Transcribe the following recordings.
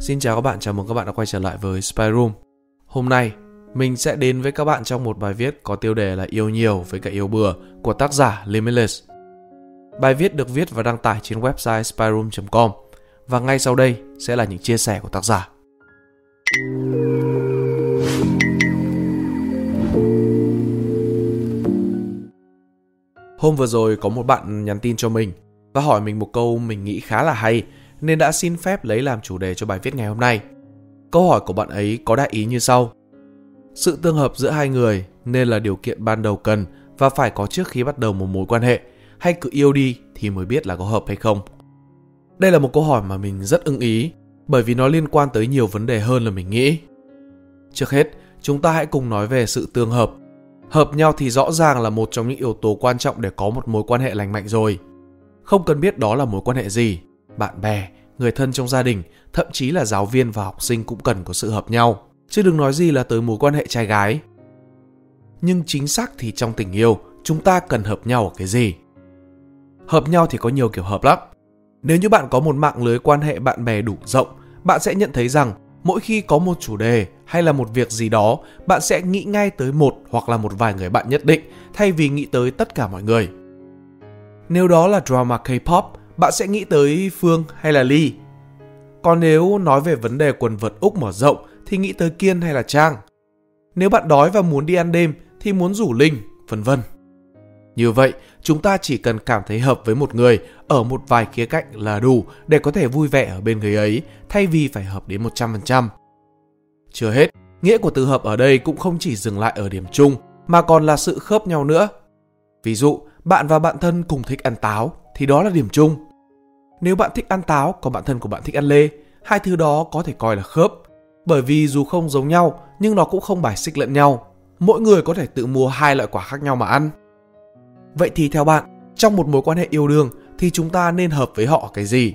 Xin chào các bạn, chào mừng các bạn đã quay trở lại với Spy Room. Hôm nay, mình sẽ đến với các bạn trong một bài viết có tiêu đề là Yêu nhiều với cả yêu bừa của tác giả Limitless. Bài viết được viết và đăng tải trên website spyroom.com và ngay sau đây sẽ là những chia sẻ của tác giả. Hôm vừa rồi có một bạn nhắn tin cho mình và hỏi mình một câu mình nghĩ khá là hay nên đã xin phép lấy làm chủ đề cho bài viết ngày hôm nay. Câu hỏi của bạn ấy có đại ý như sau. Sự tương hợp giữa hai người nên là điều kiện ban đầu cần và phải có trước khi bắt đầu một mối quan hệ hay cứ yêu đi thì mới biết là có hợp hay không. Đây là một câu hỏi mà mình rất ưng ý bởi vì nó liên quan tới nhiều vấn đề hơn là mình nghĩ. Trước hết, chúng ta hãy cùng nói về sự tương hợp. Hợp nhau thì rõ ràng là một trong những yếu tố quan trọng để có một mối quan hệ lành mạnh rồi. Không cần biết đó là mối quan hệ gì, bạn bè, người thân trong gia đình, thậm chí là giáo viên và học sinh cũng cần có sự hợp nhau, chứ đừng nói gì là tới mối quan hệ trai gái. Nhưng chính xác thì trong tình yêu, chúng ta cần hợp nhau ở cái gì? Hợp nhau thì có nhiều kiểu hợp lắm. Nếu như bạn có một mạng lưới quan hệ bạn bè đủ rộng, bạn sẽ nhận thấy rằng mỗi khi có một chủ đề hay là một việc gì đó, bạn sẽ nghĩ ngay tới một hoặc là một vài người bạn nhất định thay vì nghĩ tới tất cả mọi người. Nếu đó là drama K-pop, bạn sẽ nghĩ tới Phương hay là Ly. Còn nếu nói về vấn đề quần vợt Úc mở rộng thì nghĩ tới Kiên hay là Trang. Nếu bạn đói và muốn đi ăn đêm thì muốn rủ Linh, vân vân. Như vậy, chúng ta chỉ cần cảm thấy hợp với một người ở một vài khía cạnh là đủ để có thể vui vẻ ở bên người ấy, thay vì phải hợp đến 100%. Chưa hết, nghĩa của từ hợp ở đây cũng không chỉ dừng lại ở điểm chung, mà còn là sự khớp nhau nữa. Ví dụ, bạn và bạn thân cùng thích ăn táo, thì đó là điểm chung. Nếu bạn thích ăn táo, còn bạn thân của bạn thích ăn lê, hai thứ đó có thể coi là khớp. Bởi vì dù không giống nhau, nhưng nó cũng không bài xích lẫn nhau. Mỗi người có thể tự mua hai loại quả khác nhau mà ăn. Vậy thì theo bạn, trong một mối quan hệ yêu đương thì chúng ta nên hợp với họ cái gì?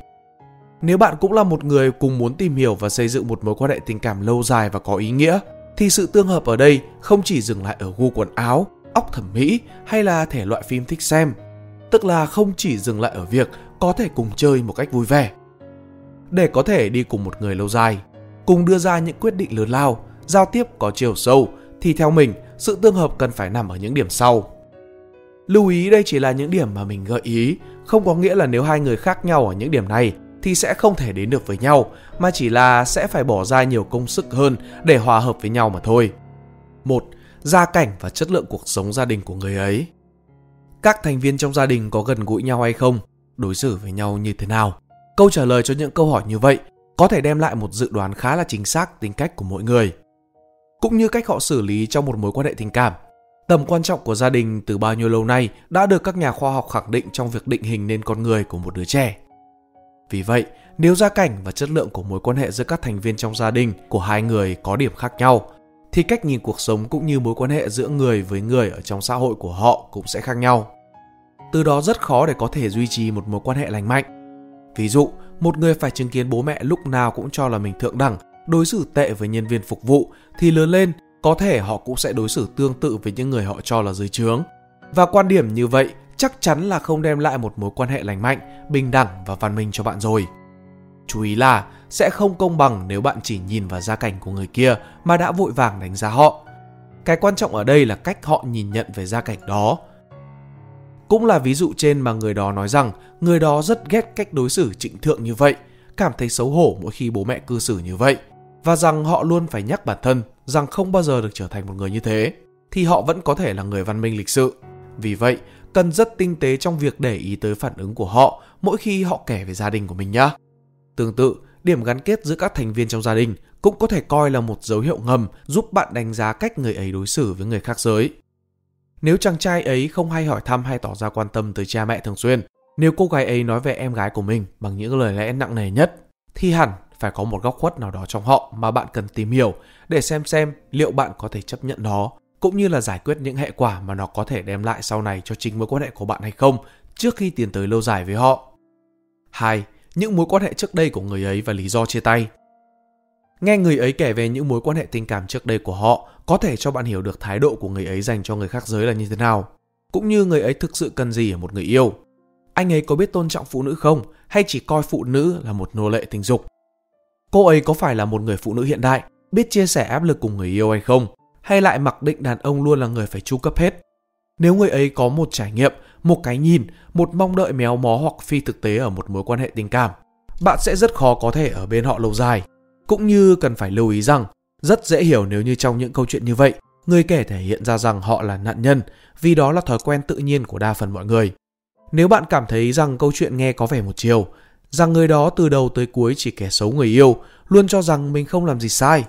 Nếu bạn cũng là một người cùng muốn tìm hiểu và xây dựng một mối quan hệ tình cảm lâu dài và có ý nghĩa, thì sự tương hợp ở đây không chỉ dừng lại ở gu quần áo, óc thẩm mỹ hay là thể loại phim thích xem, tức là không chỉ dừng lại ở việc có thể cùng chơi một cách vui vẻ. Để có thể đi cùng một người lâu dài, cùng đưa ra những quyết định lớn lao, giao tiếp có chiều sâu thì theo mình, sự tương hợp cần phải nằm ở những điểm sau. Lưu ý đây chỉ là những điểm mà mình gợi ý, không có nghĩa là nếu hai người khác nhau ở những điểm này thì sẽ không thể đến được với nhau, mà chỉ là sẽ phải bỏ ra nhiều công sức hơn để hòa hợp với nhau mà thôi. Một, Gia cảnh và chất lượng cuộc sống gia đình của người ấy. Các thành viên trong gia đình có gần gũi nhau hay không? Đối xử với nhau như thế nào? Câu trả lời cho những câu hỏi như vậy có thể đem lại một dự đoán khá là chính xác tính cách của mỗi người. Cũng như cách họ xử lý trong một mối quan hệ tình cảm. Tầm quan trọng của gia đình từ bao nhiêu lâu nay đã được các nhà khoa học khẳng định trong việc định hình nên con người của một đứa trẻ. Vì vậy, nếu gia cảnh và chất lượng của mối quan hệ giữa các thành viên trong gia đình của hai người có điểm khác nhau, thì cách nhìn cuộc sống cũng như mối quan hệ giữa người với người ở trong xã hội của họ cũng sẽ khác nhau. Từ đó rất khó để có thể duy trì một mối quan hệ lành mạnh. Ví dụ, một người phải chứng kiến bố mẹ lúc nào cũng cho là mình thượng đẳng, đối xử tệ với nhân viên phục vụ thì lớn lên có thể họ cũng sẽ đối xử tương tự với những người họ cho là dưới trướng. Và quan điểm như vậy chắc chắn là không đem lại một mối quan hệ lành mạnh, bình đẳng và văn minh cho bạn rồi. Chú ý là sẽ không công bằng nếu bạn chỉ nhìn vào gia cảnh của người kia mà đã vội vàng đánh giá họ. Cái quan trọng ở đây là cách họ nhìn nhận về gia cảnh đó. Cũng là ví dụ trên mà người đó nói rằng người đó rất ghét cách đối xử trịnh thượng như vậy, cảm thấy xấu hổ mỗi khi bố mẹ cư xử như vậy và rằng họ luôn phải nhắc bản thân rằng không bao giờ được trở thành một người như thế thì họ vẫn có thể là người văn minh lịch sự. Vì vậy, cần rất tinh tế trong việc để ý tới phản ứng của họ mỗi khi họ kể về gia đình của mình nhé. Tương tự, điểm gắn kết giữa các thành viên trong gia đình cũng có thể coi là một dấu hiệu ngầm giúp bạn đánh giá cách người ấy đối xử với người khác giới. Nếu chàng trai ấy không hay hỏi thăm hay tỏ ra quan tâm tới cha mẹ thường xuyên, nếu cô gái ấy nói về em gái của mình bằng những lời lẽ nặng nề nhất, thì hẳn phải có một góc khuất nào đó trong họ mà bạn cần tìm hiểu để xem xem liệu bạn có thể chấp nhận nó, cũng như là giải quyết những hệ quả mà nó có thể đem lại sau này cho chính mối quan hệ của bạn hay không trước khi tiến tới lâu dài với họ. 2 những mối quan hệ trước đây của người ấy và lý do chia tay. Nghe người ấy kể về những mối quan hệ tình cảm trước đây của họ có thể cho bạn hiểu được thái độ của người ấy dành cho người khác giới là như thế nào, cũng như người ấy thực sự cần gì ở một người yêu. Anh ấy có biết tôn trọng phụ nữ không hay chỉ coi phụ nữ là một nô lệ tình dục? Cô ấy có phải là một người phụ nữ hiện đại, biết chia sẻ áp lực cùng người yêu hay không? Hay lại mặc định đàn ông luôn là người phải chu cấp hết? Nếu người ấy có một trải nghiệm, một cái nhìn, một mong đợi méo mó hoặc phi thực tế ở một mối quan hệ tình cảm, bạn sẽ rất khó có thể ở bên họ lâu dài. Cũng như cần phải lưu ý rằng, rất dễ hiểu nếu như trong những câu chuyện như vậy, người kể thể hiện ra rằng họ là nạn nhân, vì đó là thói quen tự nhiên của đa phần mọi người. Nếu bạn cảm thấy rằng câu chuyện nghe có vẻ một chiều, rằng người đó từ đầu tới cuối chỉ kẻ xấu người yêu, luôn cho rằng mình không làm gì sai,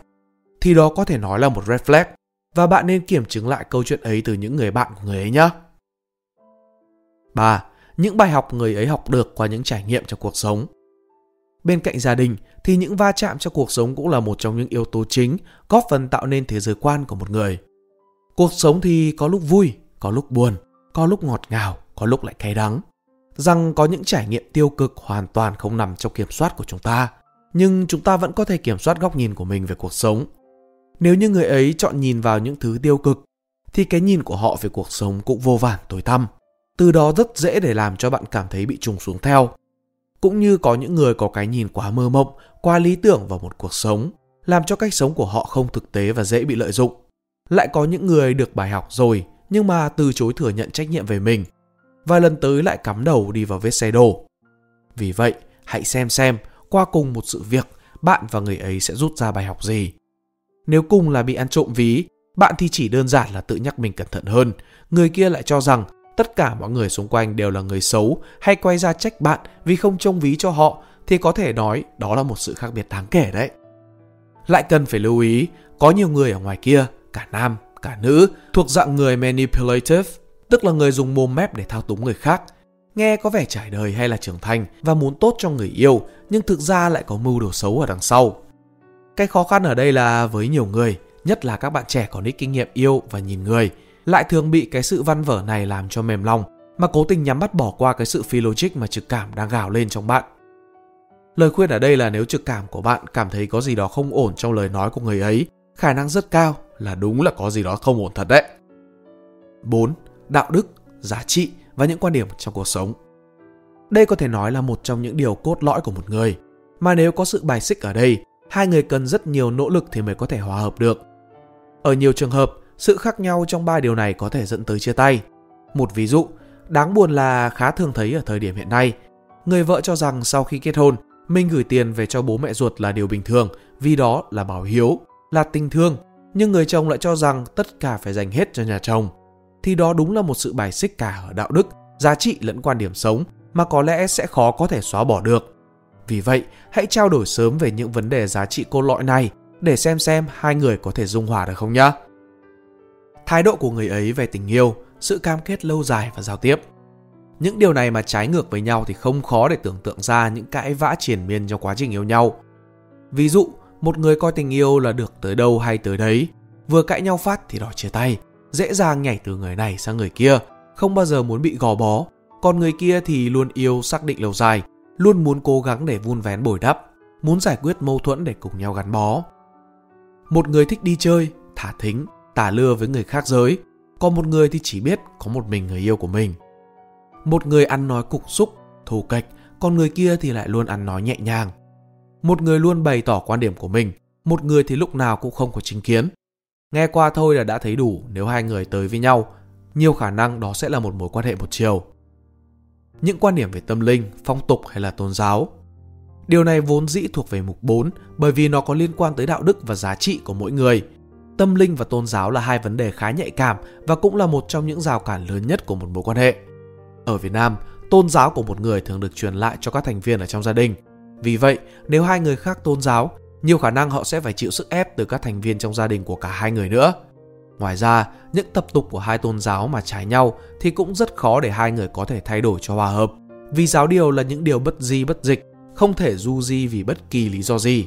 thì đó có thể nói là một red flag và bạn nên kiểm chứng lại câu chuyện ấy từ những người bạn của người ấy nhé. 3. Những bài học người ấy học được qua những trải nghiệm trong cuộc sống. Bên cạnh gia đình thì những va chạm trong cuộc sống cũng là một trong những yếu tố chính góp phần tạo nên thế giới quan của một người. Cuộc sống thì có lúc vui, có lúc buồn, có lúc ngọt ngào, có lúc lại cay đắng. Rằng có những trải nghiệm tiêu cực hoàn toàn không nằm trong kiểm soát của chúng ta, nhưng chúng ta vẫn có thể kiểm soát góc nhìn của mình về cuộc sống. Nếu như người ấy chọn nhìn vào những thứ tiêu cực, thì cái nhìn của họ về cuộc sống cũng vô vàn tối tăm. Từ đó rất dễ để làm cho bạn cảm thấy bị trùng xuống theo. Cũng như có những người có cái nhìn quá mơ mộng, quá lý tưởng vào một cuộc sống, làm cho cách sống của họ không thực tế và dễ bị lợi dụng. Lại có những người được bài học rồi nhưng mà từ chối thừa nhận trách nhiệm về mình và lần tới lại cắm đầu đi vào vết xe đổ. Vì vậy, hãy xem xem qua cùng một sự việc bạn và người ấy sẽ rút ra bài học gì. Nếu cùng là bị ăn trộm ví, bạn thì chỉ đơn giản là tự nhắc mình cẩn thận hơn, người kia lại cho rằng tất cả mọi người xung quanh đều là người xấu hay quay ra trách bạn vì không trông ví cho họ thì có thể nói đó là một sự khác biệt đáng kể đấy. Lại cần phải lưu ý, có nhiều người ở ngoài kia, cả nam, cả nữ, thuộc dạng người manipulative, tức là người dùng mồm mép để thao túng người khác. Nghe có vẻ trải đời hay là trưởng thành và muốn tốt cho người yêu, nhưng thực ra lại có mưu đồ xấu ở đằng sau. Cái khó khăn ở đây là với nhiều người, nhất là các bạn trẻ còn ít kinh nghiệm yêu và nhìn người, lại thường bị cái sự văn vở này làm cho mềm lòng, mà cố tình nhắm mắt bỏ qua cái sự phi logic mà trực cảm đang gào lên trong bạn. Lời khuyên ở đây là nếu trực cảm của bạn cảm thấy có gì đó không ổn trong lời nói của người ấy, khả năng rất cao là đúng là có gì đó không ổn thật đấy. 4. Đạo đức, giá trị và những quan điểm trong cuộc sống. Đây có thể nói là một trong những điều cốt lõi của một người, mà nếu có sự bài xích ở đây, hai người cần rất nhiều nỗ lực thì mới có thể hòa hợp được. Ở nhiều trường hợp, sự khác nhau trong ba điều này có thể dẫn tới chia tay. Một ví dụ, đáng buồn là khá thường thấy ở thời điểm hiện nay, người vợ cho rằng sau khi kết hôn, mình gửi tiền về cho bố mẹ ruột là điều bình thường vì đó là bảo hiếu, là tình thương, nhưng người chồng lại cho rằng tất cả phải dành hết cho nhà chồng. Thì đó đúng là một sự bài xích cả ở đạo đức, giá trị lẫn quan điểm sống mà có lẽ sẽ khó có thể xóa bỏ được. Vì vậy, hãy trao đổi sớm về những vấn đề giá trị cốt lõi này để xem xem hai người có thể dung hòa được không nhá. Thái độ của người ấy về tình yêu, sự cam kết lâu dài và giao tiếp. Những điều này mà trái ngược với nhau thì không khó để tưởng tượng ra những cãi vã triền miên trong quá trình yêu nhau. Ví dụ, một người coi tình yêu là được tới đâu hay tới đấy, vừa cãi nhau phát thì đòi chia tay, dễ dàng nhảy từ người này sang người kia, không bao giờ muốn bị gò bó, còn người kia thì luôn yêu xác định lâu dài, luôn muốn cố gắng để vun vén bồi đắp, muốn giải quyết mâu thuẫn để cùng nhau gắn bó. Một người thích đi chơi, thả thính, tả lưa với người khác giới, còn một người thì chỉ biết có một mình người yêu của mình. Một người ăn nói cục xúc, thù kệch, còn người kia thì lại luôn ăn nói nhẹ nhàng. Một người luôn bày tỏ quan điểm của mình, một người thì lúc nào cũng không có chính kiến. Nghe qua thôi là đã thấy đủ nếu hai người tới với nhau, nhiều khả năng đó sẽ là một mối quan hệ một chiều. Những quan điểm về tâm linh, phong tục hay là tôn giáo. Điều này vốn dĩ thuộc về mục 4 bởi vì nó có liên quan tới đạo đức và giá trị của mỗi người. Tâm linh và tôn giáo là hai vấn đề khá nhạy cảm và cũng là một trong những rào cản lớn nhất của một mối quan hệ. Ở Việt Nam, tôn giáo của một người thường được truyền lại cho các thành viên ở trong gia đình – vì vậy, nếu hai người khác tôn giáo, nhiều khả năng họ sẽ phải chịu sức ép từ các thành viên trong gia đình của cả hai người nữa. Ngoài ra, những tập tục của hai tôn giáo mà trái nhau thì cũng rất khó để hai người có thể thay đổi cho hòa hợp. Vì giáo điều là những điều bất di bất dịch, không thể du di vì bất kỳ lý do gì.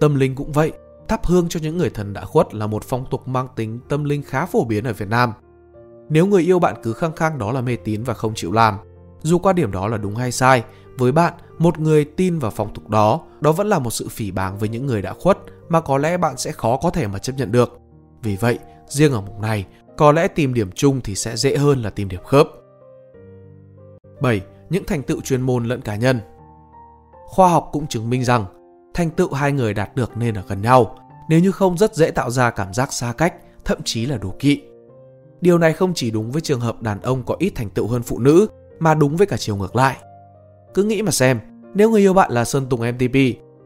Tâm linh cũng vậy, thắp hương cho những người thần đã khuất là một phong tục mang tính tâm linh khá phổ biến ở Việt Nam. Nếu người yêu bạn cứ khăng khăng đó là mê tín và không chịu làm, dù quan điểm đó là đúng hay sai, với bạn, một người tin vào phong tục đó, đó vẫn là một sự phỉ báng với những người đã khuất mà có lẽ bạn sẽ khó có thể mà chấp nhận được. Vì vậy, riêng ở mục này, có lẽ tìm điểm chung thì sẽ dễ hơn là tìm điểm khớp. 7. Những thành tựu chuyên môn lẫn cá nhân Khoa học cũng chứng minh rằng thành tựu hai người đạt được nên ở gần nhau, nếu như không rất dễ tạo ra cảm giác xa cách, thậm chí là đố kỵ. Điều này không chỉ đúng với trường hợp đàn ông có ít thành tựu hơn phụ nữ, mà đúng với cả chiều ngược lại. Cứ nghĩ mà xem, nếu người yêu bạn là Sơn Tùng MTP,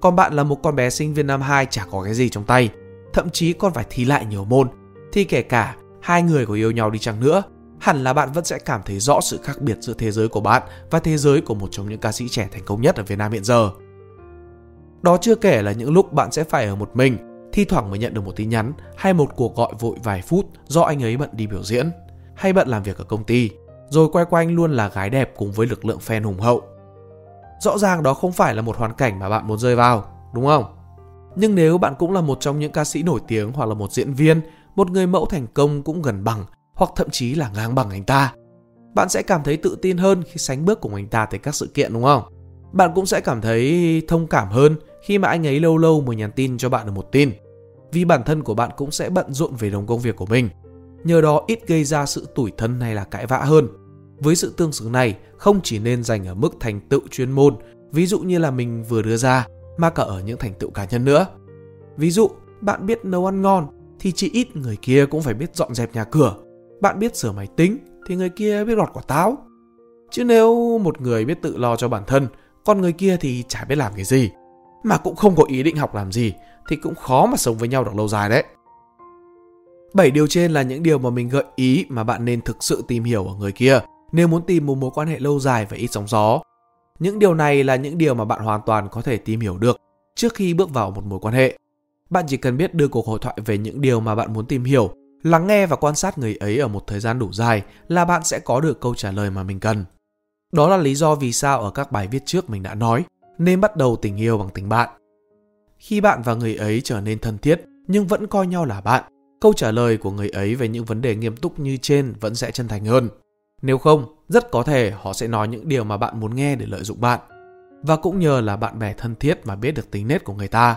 còn bạn là một con bé sinh viên năm 2 chả có cái gì trong tay, thậm chí còn phải thi lại nhiều môn, thì kể cả hai người có yêu nhau đi chăng nữa, hẳn là bạn vẫn sẽ cảm thấy rõ sự khác biệt giữa thế giới của bạn và thế giới của một trong những ca sĩ trẻ thành công nhất ở Việt Nam hiện giờ. Đó chưa kể là những lúc bạn sẽ phải ở một mình, thi thoảng mới nhận được một tin nhắn hay một cuộc gọi vội vài phút do anh ấy bận đi biểu diễn hay bận làm việc ở công ty, rồi quay quanh luôn là gái đẹp cùng với lực lượng fan hùng hậu. Rõ ràng đó không phải là một hoàn cảnh mà bạn muốn rơi vào, đúng không? Nhưng nếu bạn cũng là một trong những ca sĩ nổi tiếng hoặc là một diễn viên, một người mẫu thành công cũng gần bằng hoặc thậm chí là ngang bằng anh ta, bạn sẽ cảm thấy tự tin hơn khi sánh bước cùng anh ta tới các sự kiện đúng không? Bạn cũng sẽ cảm thấy thông cảm hơn khi mà anh ấy lâu lâu mới nhắn tin cho bạn được một tin. Vì bản thân của bạn cũng sẽ bận rộn về đồng công việc của mình. Nhờ đó ít gây ra sự tủi thân hay là cãi vã hơn. Với sự tương xứng này, không chỉ nên dành ở mức thành tựu chuyên môn, ví dụ như là mình vừa đưa ra, mà cả ở những thành tựu cá nhân nữa. Ví dụ, bạn biết nấu ăn ngon thì chỉ ít người kia cũng phải biết dọn dẹp nhà cửa. Bạn biết sửa máy tính thì người kia biết gọt quả táo. Chứ nếu một người biết tự lo cho bản thân, còn người kia thì chả biết làm cái gì, mà cũng không có ý định học làm gì thì cũng khó mà sống với nhau được lâu dài đấy. Bảy điều trên là những điều mà mình gợi ý mà bạn nên thực sự tìm hiểu ở người kia nếu muốn tìm một mối quan hệ lâu dài và ít sóng gió. Những điều này là những điều mà bạn hoàn toàn có thể tìm hiểu được trước khi bước vào một mối quan hệ. Bạn chỉ cần biết đưa cuộc hội thoại về những điều mà bạn muốn tìm hiểu, lắng nghe và quan sát người ấy ở một thời gian đủ dài là bạn sẽ có được câu trả lời mà mình cần. Đó là lý do vì sao ở các bài viết trước mình đã nói nên bắt đầu tình yêu bằng tình bạn. Khi bạn và người ấy trở nên thân thiết nhưng vẫn coi nhau là bạn, câu trả lời của người ấy về những vấn đề nghiêm túc như trên vẫn sẽ chân thành hơn. Nếu không, rất có thể họ sẽ nói những điều mà bạn muốn nghe để lợi dụng bạn. Và cũng nhờ là bạn bè thân thiết mà biết được tính nết của người ta,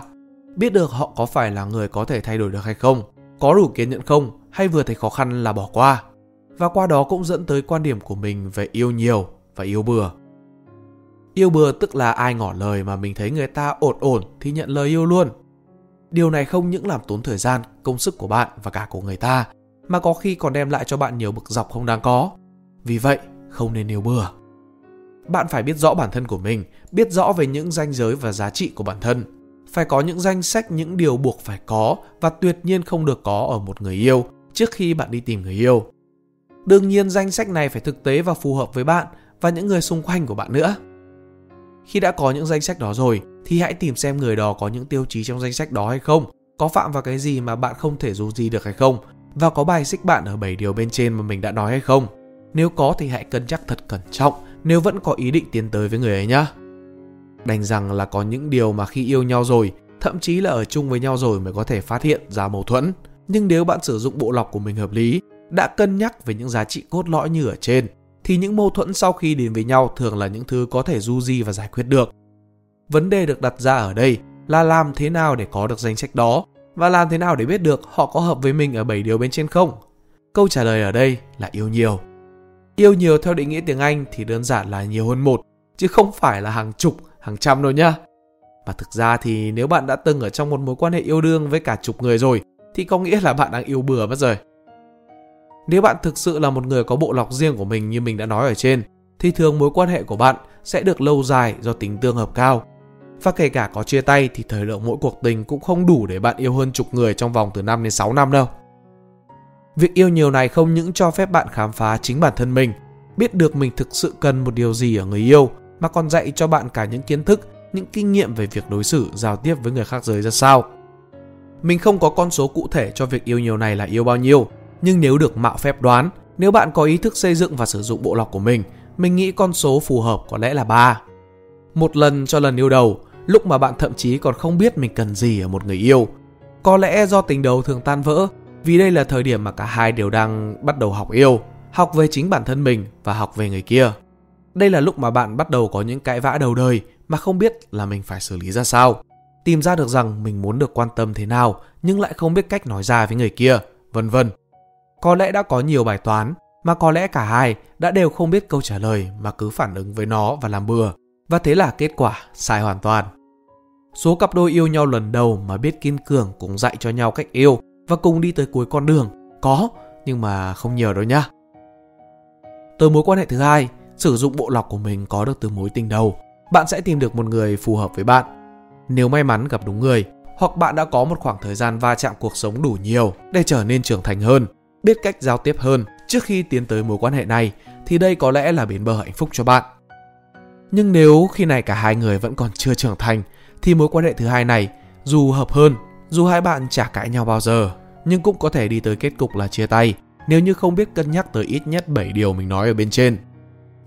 biết được họ có phải là người có thể thay đổi được hay không, có đủ kiên nhẫn không hay vừa thấy khó khăn là bỏ qua. Và qua đó cũng dẫn tới quan điểm của mình về yêu nhiều và yêu bừa. Yêu bừa tức là ai ngỏ lời mà mình thấy người ta ổn ổn thì nhận lời yêu luôn. Điều này không những làm tốn thời gian, công sức của bạn và cả của người ta, mà có khi còn đem lại cho bạn nhiều bực dọc không đáng có. Vì vậy, không nên yêu bừa. Bạn phải biết rõ bản thân của mình, biết rõ về những ranh giới và giá trị của bản thân. Phải có những danh sách những điều buộc phải có và tuyệt nhiên không được có ở một người yêu trước khi bạn đi tìm người yêu. Đương nhiên danh sách này phải thực tế và phù hợp với bạn và những người xung quanh của bạn nữa. Khi đã có những danh sách đó rồi thì hãy tìm xem người đó có những tiêu chí trong danh sách đó hay không, có phạm vào cái gì mà bạn không thể dù gì được hay không và có bài xích bạn ở 7 điều bên trên mà mình đã nói hay không. Nếu có thì hãy cân nhắc thật cẩn trọng nếu vẫn có ý định tiến tới với người ấy nhé. Đành rằng là có những điều mà khi yêu nhau rồi, thậm chí là ở chung với nhau rồi mới có thể phát hiện ra mâu thuẫn. Nhưng nếu bạn sử dụng bộ lọc của mình hợp lý, đã cân nhắc về những giá trị cốt lõi như ở trên, thì những mâu thuẫn sau khi đến với nhau thường là những thứ có thể du di và giải quyết được. Vấn đề được đặt ra ở đây là làm thế nào để có được danh sách đó và làm thế nào để biết được họ có hợp với mình ở 7 điều bên trên không? Câu trả lời ở đây là yêu nhiều. Yêu nhiều theo định nghĩa tiếng Anh thì đơn giản là nhiều hơn một, chứ không phải là hàng chục, hàng trăm đâu nhá. Và thực ra thì nếu bạn đã từng ở trong một mối quan hệ yêu đương với cả chục người rồi, thì có nghĩa là bạn đang yêu bừa mất rồi. Nếu bạn thực sự là một người có bộ lọc riêng của mình như mình đã nói ở trên, thì thường mối quan hệ của bạn sẽ được lâu dài do tính tương hợp cao. Và kể cả có chia tay thì thời lượng mỗi cuộc tình cũng không đủ để bạn yêu hơn chục người trong vòng từ 5 đến 6 năm đâu. Việc yêu nhiều này không những cho phép bạn khám phá chính bản thân mình, biết được mình thực sự cần một điều gì ở người yêu, mà còn dạy cho bạn cả những kiến thức, những kinh nghiệm về việc đối xử, giao tiếp với người khác giới ra sao. Mình không có con số cụ thể cho việc yêu nhiều này là yêu bao nhiêu, nhưng nếu được mạo phép đoán, nếu bạn có ý thức xây dựng và sử dụng bộ lọc của mình, mình nghĩ con số phù hợp có lẽ là 3. Một lần cho lần yêu đầu, lúc mà bạn thậm chí còn không biết mình cần gì ở một người yêu. Có lẽ do tình đầu thường tan vỡ, vì đây là thời điểm mà cả hai đều đang bắt đầu học yêu, học về chính bản thân mình và học về người kia. Đây là lúc mà bạn bắt đầu có những cãi vã đầu đời mà không biết là mình phải xử lý ra sao. Tìm ra được rằng mình muốn được quan tâm thế nào nhưng lại không biết cách nói ra với người kia, vân vân. Có lẽ đã có nhiều bài toán mà có lẽ cả hai đã đều không biết câu trả lời mà cứ phản ứng với nó và làm bừa. Và thế là kết quả sai hoàn toàn. Số cặp đôi yêu nhau lần đầu mà biết kiên cường cùng dạy cho nhau cách yêu và cùng đi tới cuối con đường. Có, nhưng mà không nhiều đâu nhá. Tới mối quan hệ thứ hai, sử dụng bộ lọc của mình có được từ mối tình đầu, bạn sẽ tìm được một người phù hợp với bạn. Nếu may mắn gặp đúng người, hoặc bạn đã có một khoảng thời gian va chạm cuộc sống đủ nhiều để trở nên trưởng thành hơn, biết cách giao tiếp hơn trước khi tiến tới mối quan hệ này thì đây có lẽ là bến bờ hạnh phúc cho bạn. Nhưng nếu khi này cả hai người vẫn còn chưa trưởng thành thì mối quan hệ thứ hai này dù hợp hơn, dù hai bạn chả cãi nhau bao giờ, nhưng cũng có thể đi tới kết cục là chia tay nếu như không biết cân nhắc tới ít nhất 7 điều mình nói ở bên trên.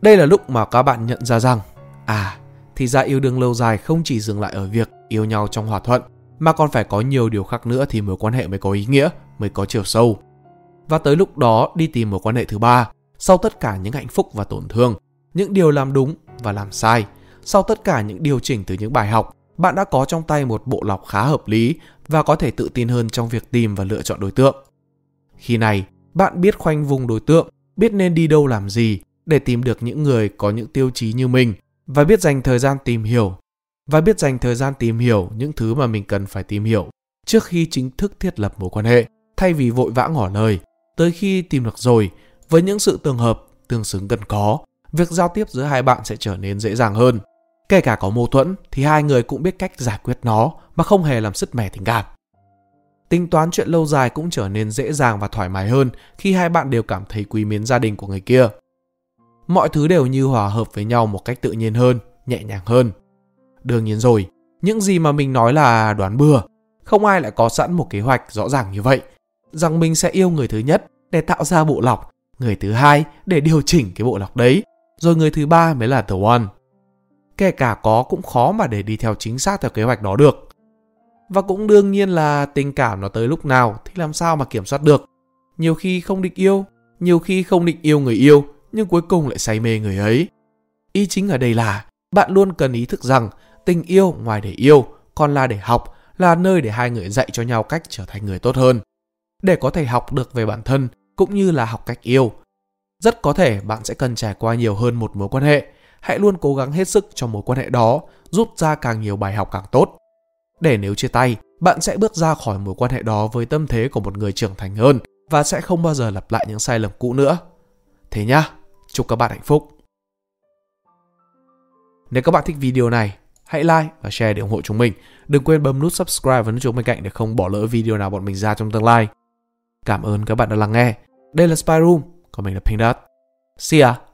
Đây là lúc mà các bạn nhận ra rằng, à, thì ra yêu đương lâu dài không chỉ dừng lại ở việc yêu nhau trong hòa thuận, mà còn phải có nhiều điều khác nữa thì mối quan hệ mới có ý nghĩa, mới có chiều sâu. Và tới lúc đó đi tìm mối quan hệ thứ ba, sau tất cả những hạnh phúc và tổn thương, những điều làm đúng và làm sai, sau tất cả những điều chỉnh từ những bài học, bạn đã có trong tay một bộ lọc khá hợp lý và có thể tự tin hơn trong việc tìm và lựa chọn đối tượng. Khi này, bạn biết khoanh vùng đối tượng, biết nên đi đâu làm gì để tìm được những người có những tiêu chí như mình và biết dành thời gian tìm hiểu và biết dành thời gian tìm hiểu những thứ mà mình cần phải tìm hiểu trước khi chính thức thiết lập mối quan hệ thay vì vội vã ngỏ lời tới khi tìm được rồi, với những sự tương hợp, tương xứng cần có, việc giao tiếp giữa hai bạn sẽ trở nên dễ dàng hơn. Kể cả có mâu thuẫn thì hai người cũng biết cách giải quyết nó mà không hề làm sứt mẻ tình cảm. Tính toán chuyện lâu dài cũng trở nên dễ dàng và thoải mái hơn khi hai bạn đều cảm thấy quý mến gia đình của người kia. Mọi thứ đều như hòa hợp với nhau một cách tự nhiên hơn, nhẹ nhàng hơn. Đương nhiên rồi, những gì mà mình nói là đoán bừa, không ai lại có sẵn một kế hoạch rõ ràng như vậy rằng mình sẽ yêu người thứ nhất để tạo ra bộ lọc, người thứ hai để điều chỉnh cái bộ lọc đấy, rồi người thứ ba mới là the one. Kể cả có cũng khó mà để đi theo chính xác theo kế hoạch đó được. Và cũng đương nhiên là tình cảm nó tới lúc nào thì làm sao mà kiểm soát được. Nhiều khi không định yêu, nhiều khi không định yêu người yêu, nhưng cuối cùng lại say mê người ấy. Ý chính ở đây là bạn luôn cần ý thức rằng tình yêu ngoài để yêu, còn là để học, là nơi để hai người dạy cho nhau cách trở thành người tốt hơn để có thể học được về bản thân cũng như là học cách yêu. Rất có thể bạn sẽ cần trải qua nhiều hơn một mối quan hệ. Hãy luôn cố gắng hết sức cho mối quan hệ đó rút ra càng nhiều bài học càng tốt. Để nếu chia tay, bạn sẽ bước ra khỏi mối quan hệ đó với tâm thế của một người trưởng thành hơn và sẽ không bao giờ lặp lại những sai lầm cũ nữa. Thế nhá, chúc các bạn hạnh phúc. Nếu các bạn thích video này, hãy like và share để ủng hộ chúng mình. Đừng quên bấm nút subscribe và nút chuông bên cạnh để không bỏ lỡ video nào bọn mình ra trong tương lai cảm ơn các bạn đã lắng nghe. Đây là spy room, còn mình là pink dot. See ya!